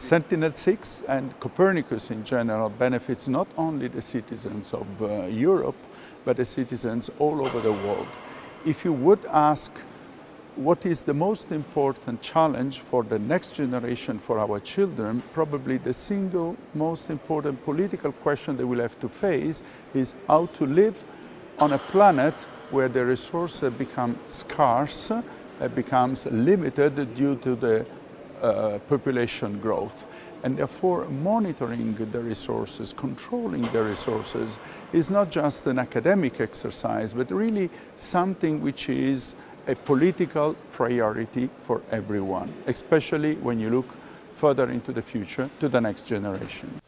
Sentinel-6 and Copernicus in general benefits not only the citizens of uh, Europe, but the citizens all over the world. If you would ask what is the most important challenge for the next generation, for our children, probably the single most important political question they will have to face is how to live on a planet where the resources become scarce, it becomes limited due to the uh, population growth. And therefore, monitoring the resources, controlling the resources, is not just an academic exercise, but really something which is a political priority for everyone, especially when you look further into the future to the next generation.